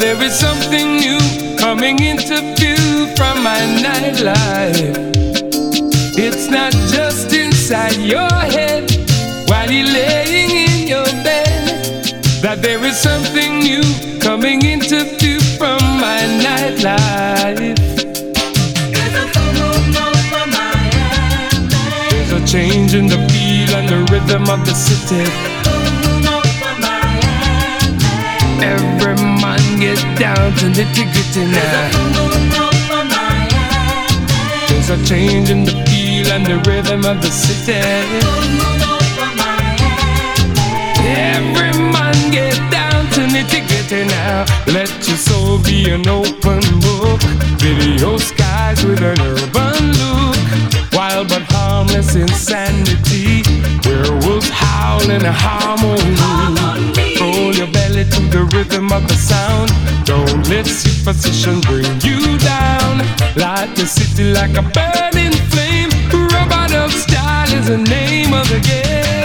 there is something new coming into view from my nightlife. It's not just inside your head while you're laying in your bed that there is something new coming into view from my nightlife. There's a change in the feel and the rhythm of the city. Every get down to nitty gritty now. There's a change in the feel and the rhythm of the city. Every man get down to nitty gritty now. Let your soul be an open book. Video skies with an urban look. Wild but harmless insanity Werewolves howling a harmony. Roll your belly to the rhythm of the sound. Don't let superstition bring you down. Light the city like a burning flame. Robot of style is the name of the game.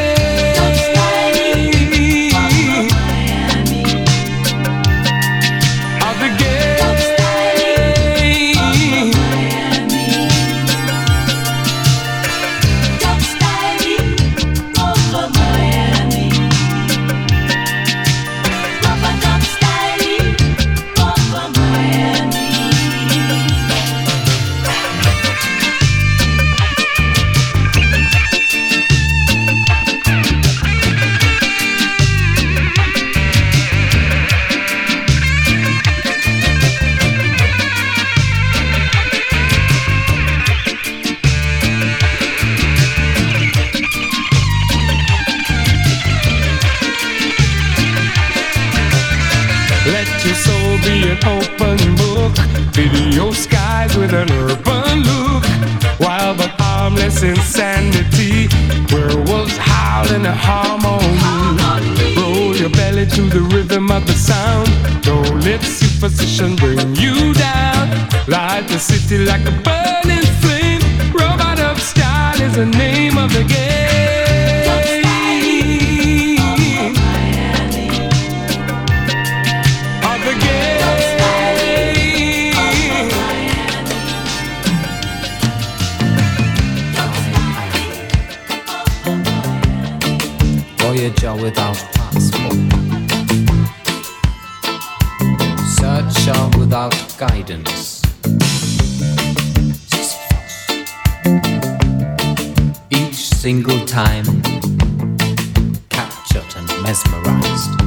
City like a burning flame. Robot of style is the name of the game. of the game. Voyager without passport. Searcher without guidance. Single time. Captured and mesmerized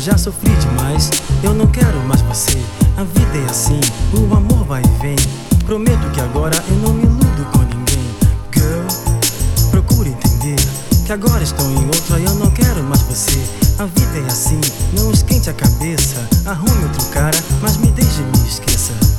eu já sofri demais. Eu não quero mais você, a vida é assim, o amor vai e vem. Prometo que agora eu não me iludo com ninguém. Girl, procura entender que agora estou em outra e eu não quero mais você. A vida é assim, não esquente a cabeça. Arrume outro cara, mas me deixe me esqueça.